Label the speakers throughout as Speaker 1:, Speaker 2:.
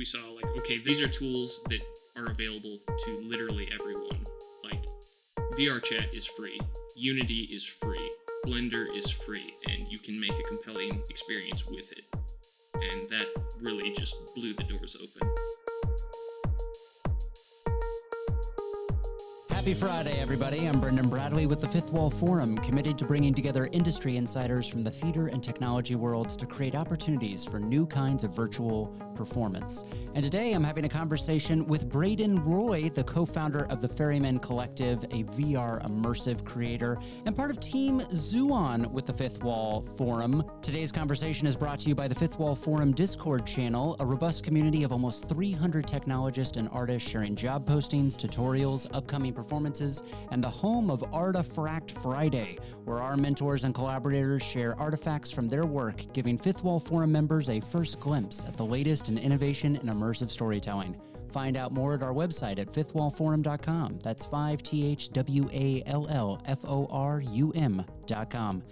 Speaker 1: we saw like, okay, these are tools that are available to literally everyone. Like, VR chat is free, Unity is free, Blender is free, and you can make a compelling experience with it. And that really just blew the doors open.
Speaker 2: Happy Friday, everybody. I'm Brendan Bradley with the Fifth Wall Forum, committed to bringing together industry insiders from the theater and technology worlds to create opportunities for new kinds of virtual performance. And today I'm having a conversation with Braden Roy, the co founder of the Ferryman Collective, a VR immersive creator, and part of Team Zuon with the Fifth Wall Forum. Today's conversation is brought to you by the Fifth Wall Forum Discord channel, a robust community of almost 300 technologists and artists sharing job postings, tutorials, upcoming performances and the home of Artifact Friday, where our mentors and collaborators share artifacts from their work, giving Fifth Wall Forum members a first glimpse at the latest in innovation and immersive storytelling. Find out more at our website at fifthwallforum.com. That's 5 T H W A L L F O R U M.com.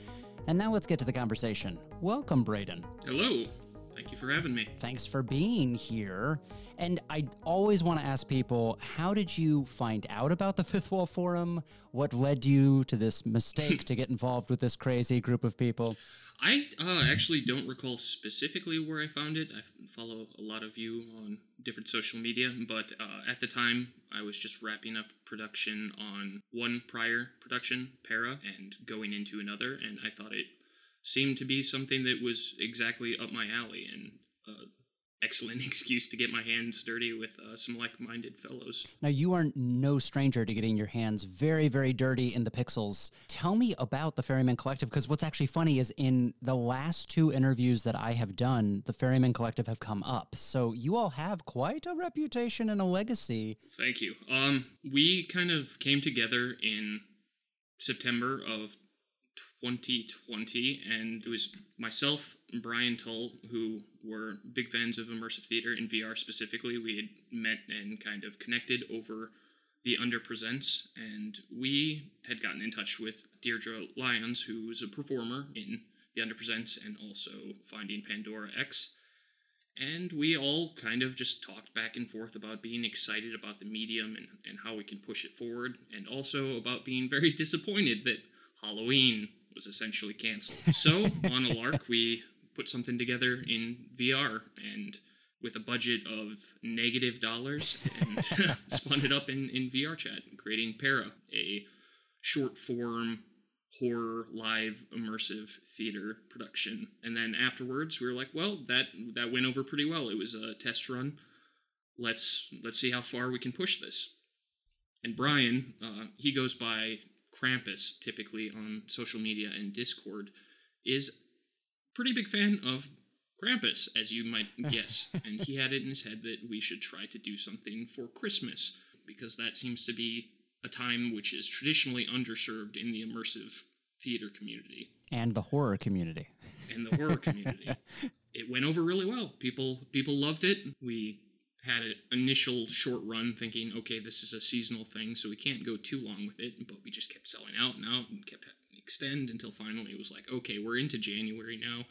Speaker 2: And now let's get to the conversation. Welcome, Braden.
Speaker 1: Hello. Thank you for having me.
Speaker 2: Thanks for being here. And I always want to ask people how did you find out about the Fifth Wall Forum? What led you to this mistake to get involved with this crazy group of people?
Speaker 1: I uh, actually don't recall specifically where I found it. I follow a lot of you on different social media, but uh, at the time I was just wrapping up production on one prior production, Para, and going into another, and I thought it seemed to be something that was exactly up my alley and uh, excellent excuse to get my hands dirty with uh, some like-minded fellows.
Speaker 2: Now you are no stranger to getting your hands very, very dirty in the pixels. Tell me about the Ferryman Collective because what's actually funny is in the last two interviews that I have done, the Ferryman Collective have come up. So you all have quite a reputation and a legacy.
Speaker 1: Thank you. Um, we kind of came together in September of 2020, and it was myself and Brian Tull, who were big fans of immersive theater in VR specifically. We had met and kind of connected over the Under Presents, and we had gotten in touch with Deirdre Lyons, who was a performer in the Under Presents and also Finding Pandora X. And we all kind of just talked back and forth about being excited about the medium and, and how we can push it forward, and also about being very disappointed that Halloween was essentially canceled. So, on a lark, we put something together in VR and with a budget of negative dollars and spun it up in, in VR chat, creating Para, a short form horror live immersive theater production. And then afterwards we were like, well, that that went over pretty well. It was a test run. Let's let's see how far we can push this. And Brian, uh, he goes by Krampus, typically on social media and Discord, is pretty big fan of Krampus, as you might guess. and he had it in his head that we should try to do something for Christmas, because that seems to be a time which is traditionally underserved in the immersive theater community.
Speaker 2: And the horror community.
Speaker 1: And the horror community. it went over really well. People people loved it. We had an initial short run thinking, okay, this is a seasonal thing, so we can't go too long with it. But we just kept selling out and out and kept extend until finally it was like, okay, we're into January now.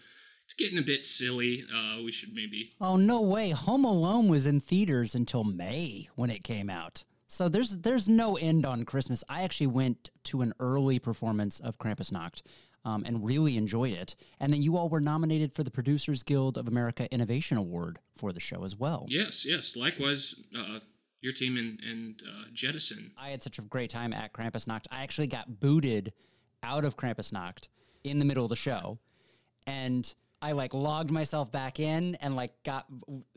Speaker 1: It's getting a bit silly. Uh, we should maybe.
Speaker 2: Oh no way! Home Alone was in theaters until May when it came out. So there's there's no end on Christmas. I actually went to an early performance of Krampusnacht um, and really enjoyed it. And then you all were nominated for the Producers Guild of America Innovation Award for the show as well.
Speaker 1: Yes, yes. Likewise, uh, your team and, and uh, Jettison.
Speaker 2: I had such a great time at Krampusnacht. I actually got booted out of Krampusnacht in the middle of the show. And I like logged myself back in and like got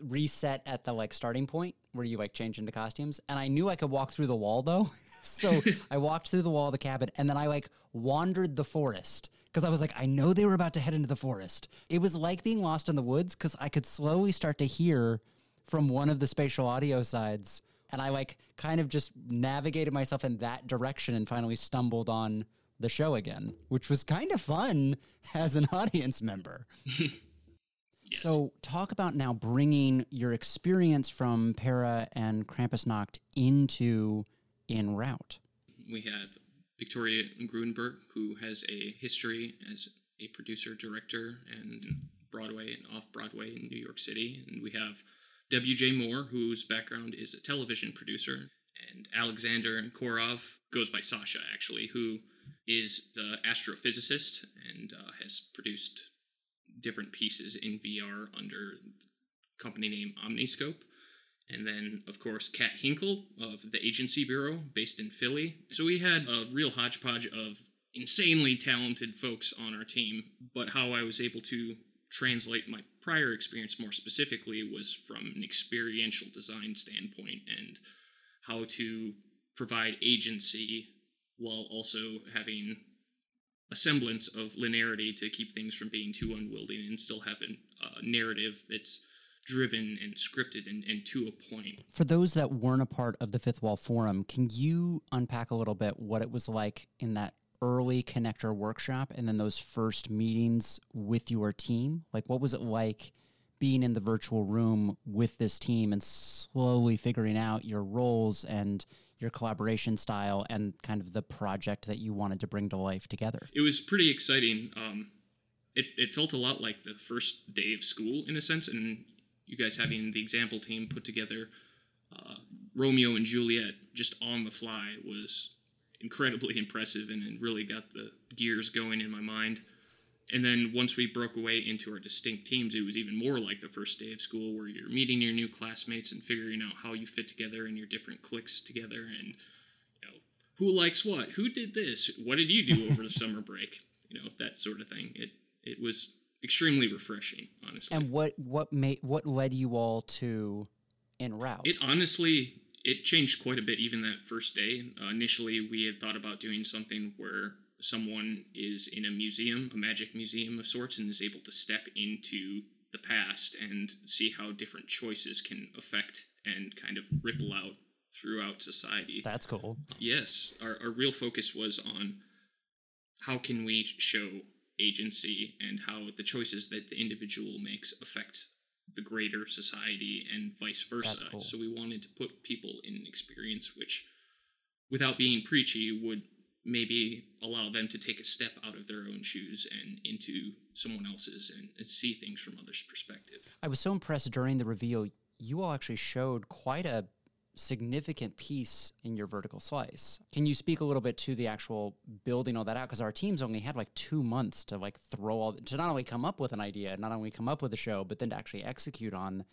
Speaker 2: reset at the like starting point where you like change into costumes. And I knew I could walk through the wall though. so I walked through the wall of the cabin and then I like wandered the forest because I was like, I know they were about to head into the forest. It was like being lost in the woods because I could slowly start to hear from one of the spatial audio sides. And I like kind of just navigated myself in that direction and finally stumbled on the show again, which was kind of fun as an audience member. yes. So, talk about now bringing your experience from Para and Krampusnacht into En Route.
Speaker 1: We have Victoria Gruenberg, who has a history as a producer, director, and Broadway and off Broadway in New York City. And we have W.J. Moore, whose background is a television producer, and Alexander Korov goes by Sasha, actually, who is the astrophysicist and uh, has produced different pieces in VR under company name Omniscope. And then, of course, Kat Hinkle of the Agency Bureau, based in Philly. So we had a real hodgepodge of insanely talented folks on our team. But how I was able to translate my prior experience more specifically was from an experiential design standpoint and how to provide agency while also having a semblance of linearity to keep things from being too unwieldy and still have a uh, narrative that's driven and scripted and, and to a point.
Speaker 2: For those that weren't a part of the Fifth Wall Forum, can you unpack a little bit what it was like in that early connector workshop and then those first meetings with your team? Like, what was it like being in the virtual room with this team and slowly figuring out your roles and your collaboration style and kind of the project that you wanted to bring to life together?
Speaker 1: It was pretty exciting. Um, it, it felt a lot like the first day of school in a sense, and you guys having the example team put together uh, Romeo and Juliet just on the fly was incredibly impressive and, and really got the gears going in my mind. And then once we broke away into our distinct teams, it was even more like the first day of school where you're meeting your new classmates and figuring out how you fit together and your different cliques together and you know who likes what, who did this, what did you do over the summer break, you know that sort of thing. It it was extremely refreshing, honestly.
Speaker 2: And what what made what led you all to en route?
Speaker 1: It honestly it changed quite a bit even that first day. Uh, initially, we had thought about doing something where someone is in a museum, a magic museum of sorts, and is able to step into the past and see how different choices can affect and kind of ripple out throughout society.
Speaker 2: That's cool.
Speaker 1: Yes, our, our real focus was on how can we show agency and how the choices that the individual makes affect the greater society and vice versa.
Speaker 2: Cool.
Speaker 1: So we wanted to put people in an experience which, without being preachy, would maybe allow them to take a step out of their own shoes and into someone else's and, and see things from others' perspective.
Speaker 2: I was so impressed during the reveal. You all actually showed quite a significant piece in your vertical slice. Can you speak a little bit to the actual building all that out? Because our teams only had like two months to like throw all to not only come up with an idea, not only come up with a show, but then to actually execute on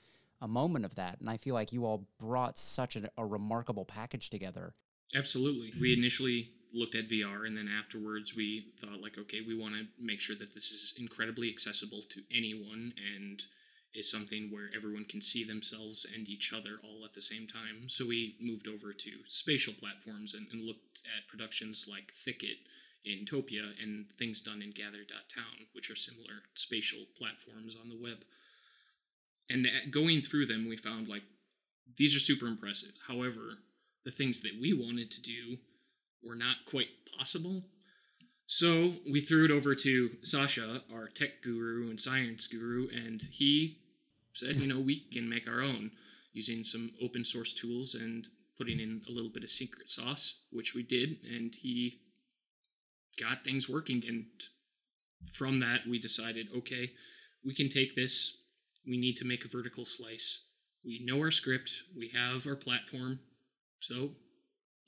Speaker 2: a moment of that. And I feel like you all brought such a, a remarkable package together.
Speaker 1: Absolutely. We initially looked at VR and then afterwards we thought like okay, we want to make sure that this is incredibly accessible to anyone and is something where everyone can see themselves and each other all at the same time. So we moved over to spatial platforms and, and looked at productions like Thicket in Topia and things done in Gather.town, which are similar spatial platforms on the web. And going through them, we found like these are super impressive. However, the things that we wanted to do were not quite possible. So we threw it over to Sasha, our tech guru and science guru, and he said, you know, we can make our own using some open source tools and putting in a little bit of secret sauce, which we did, and he got things working. And from that, we decided, okay, we can take this. We need to make a vertical slice. We know our script. We have our platform. So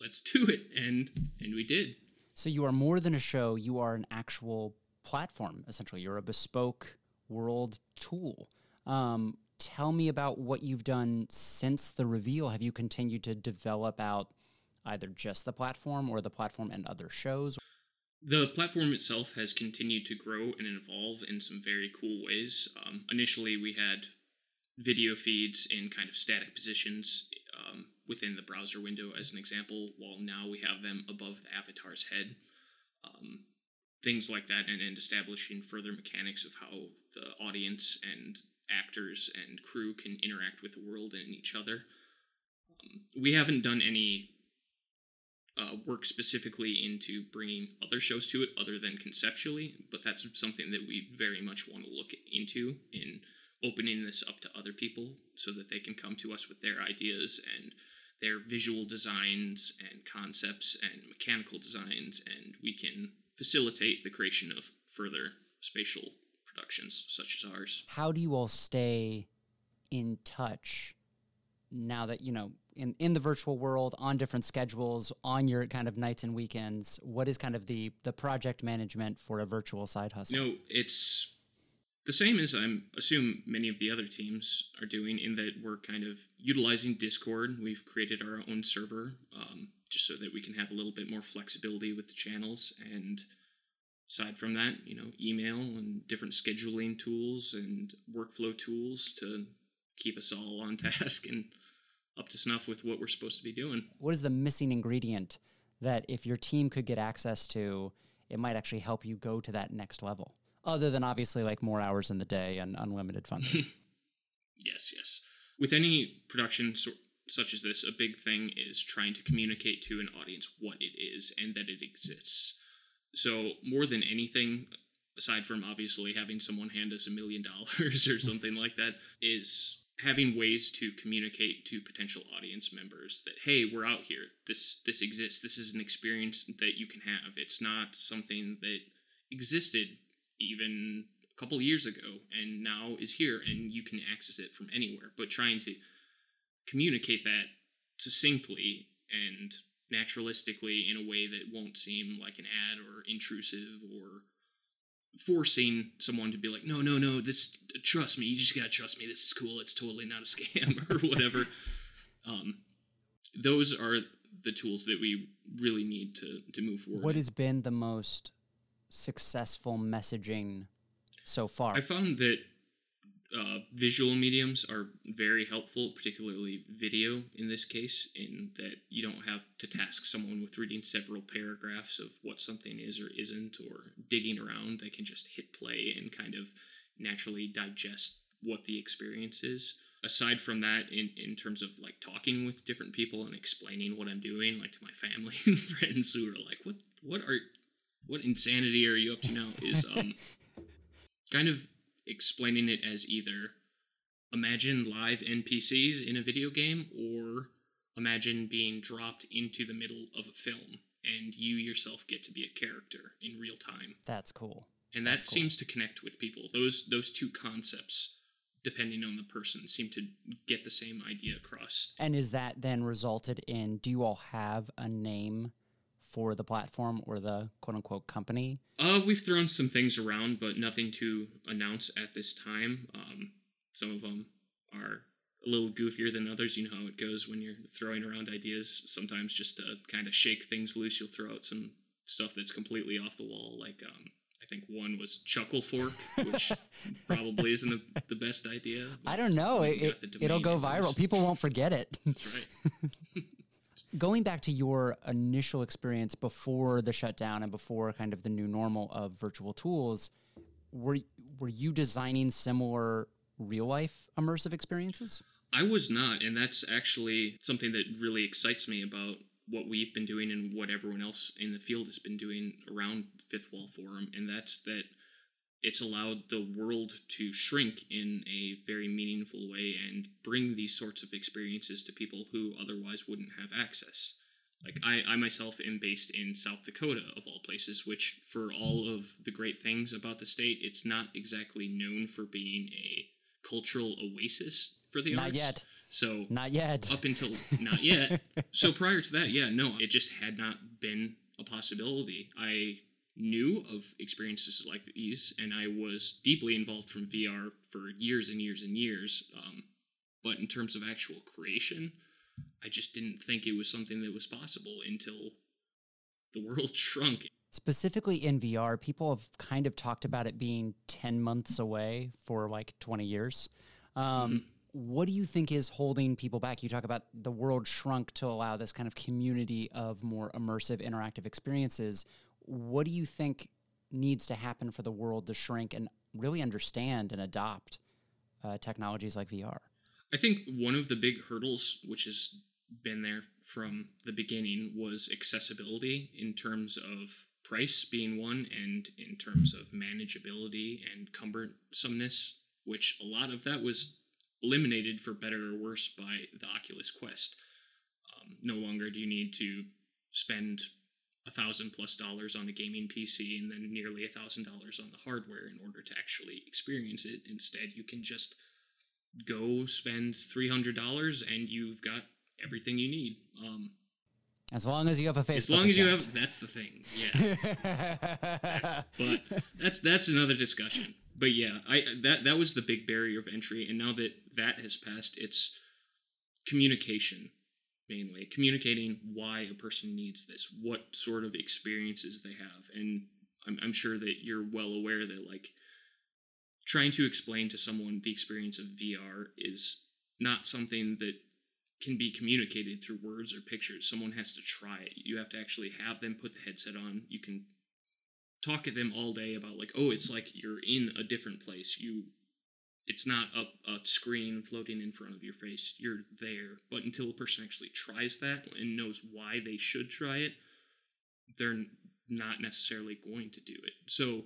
Speaker 1: let's do it. And and we did.
Speaker 2: So you are more than a show. You are an actual platform. Essentially, you're a bespoke world tool. Um, tell me about what you've done since the reveal. Have you continued to develop out either just the platform or the platform and other shows?
Speaker 1: The platform itself has continued to grow and evolve in some very cool ways. Um, initially, we had video feeds in kind of static positions um, within the browser window, as an example, while now we have them above the avatar's head. Um, things like that, and, and establishing further mechanics of how the audience and actors and crew can interact with the world and each other. Um, we haven't done any uh, work specifically into bringing other shows to it other than conceptually, but that's something that we very much want to look into in opening this up to other people so that they can come to us with their ideas and their visual designs and concepts and mechanical designs, and we can facilitate the creation of further spatial productions such as ours.
Speaker 2: How do you all stay in touch now that you know in in the virtual world on different schedules on your kind of nights and weekends what is kind of the the project management for a virtual side hustle
Speaker 1: no it's the same as i'm assume many of the other teams are doing in that we're kind of utilizing discord we've created our own server um, just so that we can have a little bit more flexibility with the channels and aside from that you know email and different scheduling tools and workflow tools to keep us all on task and up to snuff with what we're supposed to be doing.
Speaker 2: What is the missing ingredient that if your team could get access to, it might actually help you go to that next level? Other than obviously like more hours in the day and unlimited funding.
Speaker 1: yes, yes. With any production so- such as this, a big thing is trying to communicate to an audience what it is and that it exists. So, more than anything, aside from obviously having someone hand us a million dollars or something like that, is having ways to communicate to potential audience members that hey we're out here this this exists this is an experience that you can have it's not something that existed even a couple years ago and now is here and you can access it from anywhere but trying to communicate that succinctly and naturalistically in a way that won't seem like an ad or intrusive or forcing someone to be like, no, no, no, this, trust me, you just gotta trust me. This is cool. It's totally not a scam or whatever. um, those are the tools that we really need to to move forward.
Speaker 2: What has been the most successful messaging so far?
Speaker 1: I found that uh, visual mediums are very helpful, particularly video in this case, in that you don't have to task someone with reading several paragraphs of what something is or isn't, or digging around. They can just hit play and kind of naturally digest what the experience is. Aside from that, in, in terms of like talking with different people and explaining what I'm doing, like to my family and friends who are like, "What what are what insanity are you up to now?" Is um kind of explaining it as either imagine live NPCs in a video game or imagine being dropped into the middle of a film and you yourself get to be a character in real time.
Speaker 2: That's cool.
Speaker 1: And that
Speaker 2: That's
Speaker 1: seems to connect with people. Those those two concepts depending on the person seem to get the same idea across.
Speaker 2: And is that then resulted in do you all have a name for the platform or the quote unquote company?
Speaker 1: Uh, we've thrown some things around, but nothing to announce at this time. Um, some of them are a little goofier than others. You know how it goes when you're throwing around ideas. Sometimes just to kind of shake things loose, you'll throw out some stuff that's completely off the wall. Like um, I think one was Chuckle Fork, which probably isn't a, the best idea.
Speaker 2: I don't know. It, will go viral. People won't forget it.
Speaker 1: That's right.
Speaker 2: going back to your initial experience before the shutdown and before kind of the new normal of virtual tools, were were you designing similar real life immersive experiences?
Speaker 1: I was not, and that's actually something that really excites me about what we've been doing and what everyone else in the field has been doing around Fifth Wall Forum, and that's that it's allowed the world to shrink in a very meaningful way and bring these sorts of experiences to people who otherwise wouldn't have access. Like I, I myself am based in South Dakota of all places, which for all of the great things about the state, it's not exactly known for being a cultural oasis for the
Speaker 2: not
Speaker 1: arts.
Speaker 2: Yet.
Speaker 1: So
Speaker 2: not yet.
Speaker 1: Up until not yet. so prior to that, yeah, no, it just had not been a possibility. I knew of experiences like these, and I was deeply involved from VR for years and years and years. Um, but in terms of actual creation, I just didn't think it was something that was possible until the world shrunk.
Speaker 2: Specifically in VR, people have kind of talked about it being 10 months away for like 20 years. Um, mm-hmm. What do you think is holding people back? You talk about the world shrunk to allow this kind of community of more immersive, interactive experiences what do you think needs to happen for the world to shrink and really understand and adopt uh, technologies like VR?
Speaker 1: I think one of the big hurdles, which has been there from the beginning, was accessibility in terms of price being one, and in terms of manageability and cumbersomeness, which a lot of that was eliminated for better or worse by the Oculus Quest. Um, no longer do you need to spend a thousand plus dollars on a gaming PC and then nearly a thousand dollars on the hardware in order to actually experience it. Instead, you can just go spend $300 and you've got everything you need. Um,
Speaker 2: as long as you have a Facebook.
Speaker 1: As long as
Speaker 2: account.
Speaker 1: you have, that's the thing. Yeah. that's, but that's that's another discussion. But yeah, I that that was the big barrier of entry, and now that that has passed, it's communication mainly communicating why a person needs this, what sort of experiences they have, and I'm I'm sure that you're well aware that like trying to explain to someone the experience of VR is not something that can be communicated through words or pictures. Someone has to try it. You have to actually have them put the headset on. You can talk at them all day about like, oh, it's like you're in a different place. You it's not a, a screen floating in front of your face. You're there. But until a person actually tries that and knows why they should try it, they're not necessarily going to do it. So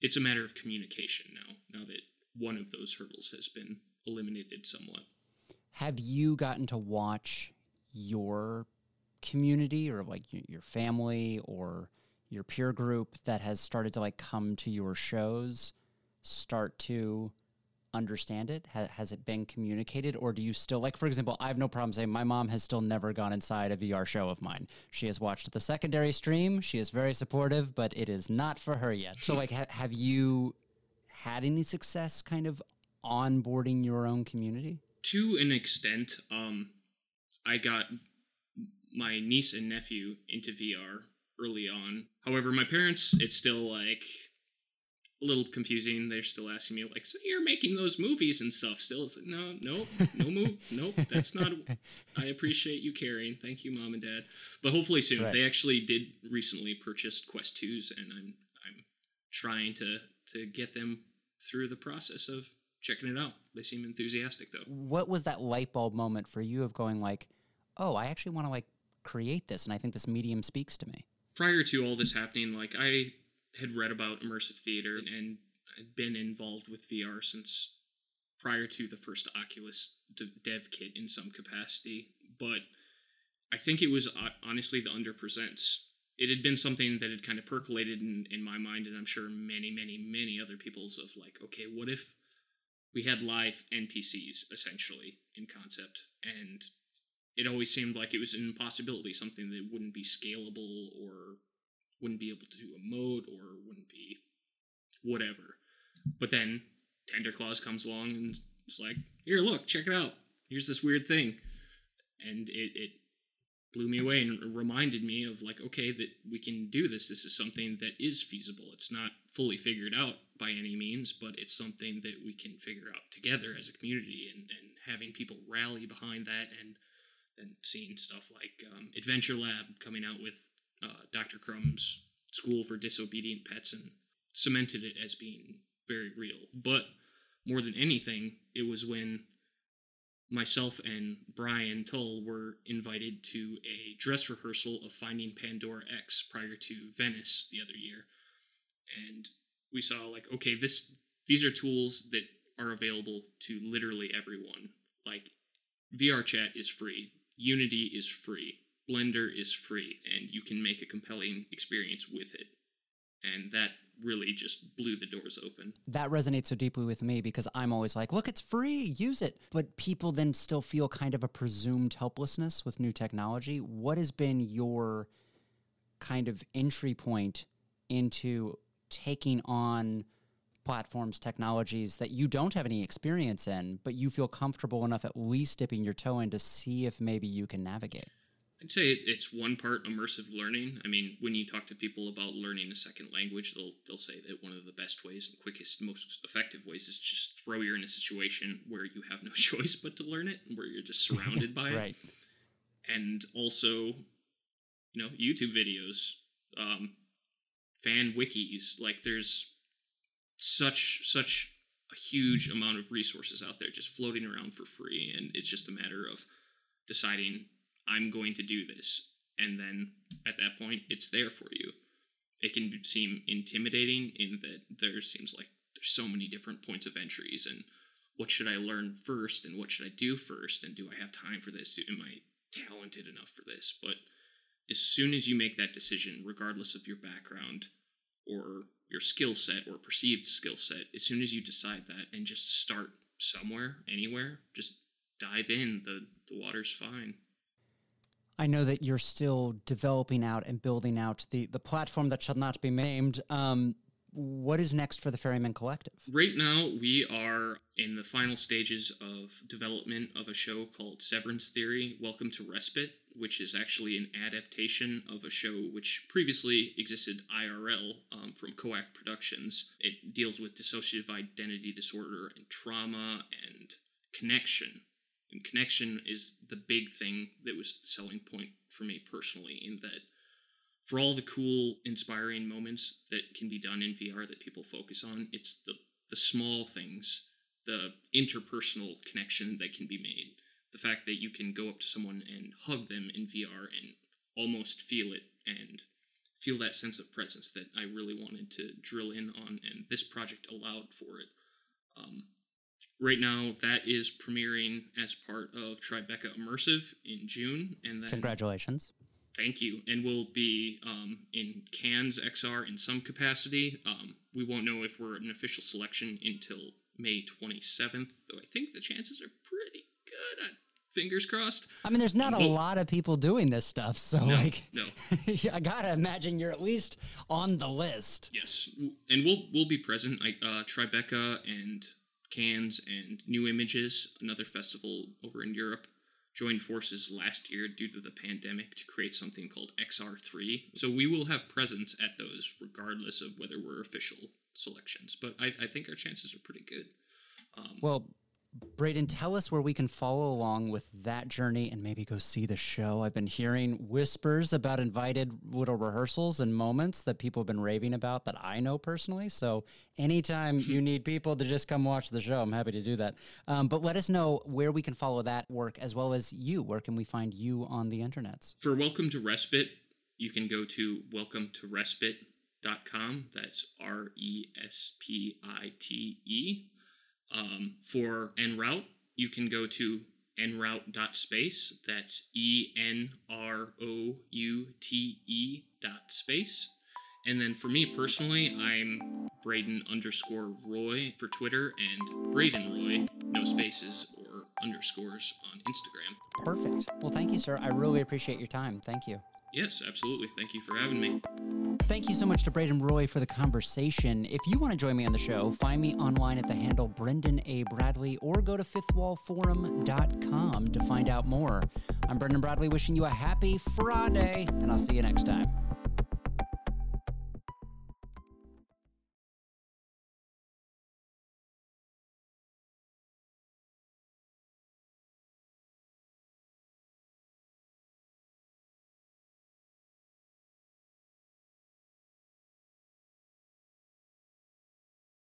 Speaker 1: it's a matter of communication now, now that one of those hurdles has been eliminated somewhat
Speaker 2: have you gotten to watch your community or like your family or your peer group that has started to like come to your shows start to understand it? Ha- has it been communicated? Or do you still like for example i have no problem saying my mom has still never gone inside a vr show of mine. She has watched the secondary stream. She is very supportive but it is not for her yet. So like ha- have you had any success kind of onboarding your own community?
Speaker 1: To an extent, um, I got my niece and nephew into VR early on. However, my parents, it's still like a little confusing. They're still asking me like, "So you're making those movies and stuff?" Still, like, no, no, no move, nope. That's not. I appreciate you caring. Thank you, mom and dad. But hopefully soon. Right. They actually did recently purchase Quest twos, and I'm I'm trying to to get them through the process of checking it out. They seem enthusiastic though.
Speaker 2: What was that light bulb moment for you of going like, "Oh, I actually want to like create this and I think this medium speaks to me."
Speaker 1: Prior to all this happening, like I had read about immersive theater and had been involved with VR since prior to the first Oculus dev kit in some capacity, but I think it was uh, honestly the underpresents. It had been something that had kind of percolated in, in my mind, and I'm sure many, many, many other people's of like, okay, what if we had live NPCs essentially in concept, and it always seemed like it was an impossibility, something that wouldn't be scalable or wouldn't be able to emote or wouldn't be whatever. But then Tender Claws comes along and it's like, here, look, check it out. Here's this weird thing. And it, it blew me away and reminded me of like, okay, that we can do this. This is something that is feasible. It's not fully figured out by any means, but it's something that we can figure out together as a community and, and having people rally behind that and and seeing stuff like um, Adventure Lab coming out with uh, Dr. Crumb's School for Disobedient Pets and cemented it as being very real. But more than anything, it was when myself and Brian Tull were invited to a dress rehearsal of Finding Pandora X prior to Venice the other year. And we saw like okay this these are tools that are available to literally everyone like vr chat is free unity is free blender is free and you can make a compelling experience with it and that really just blew the doors open.
Speaker 2: That resonates so deeply with me because I'm always like, look, it's free, use it. But people then still feel kind of a presumed helplessness with new technology. What has been your kind of entry point into taking on platforms, technologies that you don't have any experience in, but you feel comfortable enough at least dipping your toe in to see if maybe you can navigate?
Speaker 1: I'd say it's one part immersive learning. I mean, when you talk to people about learning a second language, they'll they'll say that one of the best ways and quickest, most effective ways is just throw you in a situation where you have no choice but to learn it, and where you're just surrounded by it.
Speaker 2: right.
Speaker 1: it. And also, you know, YouTube videos. Um, fan wikis. Like there's such such a huge amount of resources out there just floating around for free, and it's just a matter of deciding I'm going to do this, and then at that point it's there for you. It can seem intimidating in that there seems like there's so many different points of entries and what should I learn first and what should I do first and do I have time for this? Am I talented enough for this? But as soon as you make that decision, regardless of your background or your skill set or perceived skill set, as soon as you decide that and just start somewhere, anywhere, just dive in. The the water's fine.
Speaker 2: I know that you're still developing out and building out the, the platform that shall not be named. Um, what is next for the Ferryman Collective?
Speaker 1: Right now, we are in the final stages of development of a show called Severance Theory Welcome to Respite, which is actually an adaptation of a show which previously existed IRL um, from Coact Productions. It deals with dissociative identity disorder and trauma and connection. And connection is the big thing that was the selling point for me personally, in that for all the cool, inspiring moments that can be done in VR that people focus on, it's the the small things, the interpersonal connection that can be made. The fact that you can go up to someone and hug them in VR and almost feel it and feel that sense of presence that I really wanted to drill in on, and this project allowed for it. Um, right now, that is premiering as part of Tribeca Immersive in June, and then
Speaker 2: congratulations.
Speaker 1: Thank you. And we'll be um, in Cannes XR in some capacity. Um, we won't know if we're an official selection until May 27th, though I think the chances are pretty good. fingers crossed.
Speaker 2: I mean, there's not a lot of people doing this stuff, so
Speaker 1: no,
Speaker 2: like,
Speaker 1: no.
Speaker 2: I gotta imagine you're at least on the list.
Speaker 1: Yes, and we'll we'll be present. I, uh, Tribeca and Cannes and New Images, another festival over in Europe, joined forces last year due to the pandemic to create something called XR3. So we will have presence at those regardless of whether we're official selections. But I, I think our chances are pretty good.
Speaker 2: Um, well, Braden, tell us where we can follow along with that journey and maybe go see the show. I've been hearing whispers about invited little rehearsals and moments that people have been raving about that I know personally. So anytime you need people to just come watch the show, I'm happy to do that. Um, but let us know where we can follow that work as well as you. Where can we find you on the internets?
Speaker 1: For Welcome to Respite, you can go to welcome to respite.com. That's R E S P I T E um, for en route, you can go to enroute.space. That's E N R O U T E dot space. And then for me personally, I'm Braden underscore Roy for Twitter and Braden Roy, no spaces or underscores on Instagram.
Speaker 2: Perfect. Well, thank you, sir. I really appreciate your time. Thank you.
Speaker 1: Yes, absolutely. Thank you for having me.
Speaker 2: Thank you so much to Braden Roy for the conversation. If you want to join me on the show, find me online at the handle Brendan A. Bradley or go to fifthwallforum.com to find out more. I'm Brendan Bradley wishing you a happy Friday, and I'll see you next time.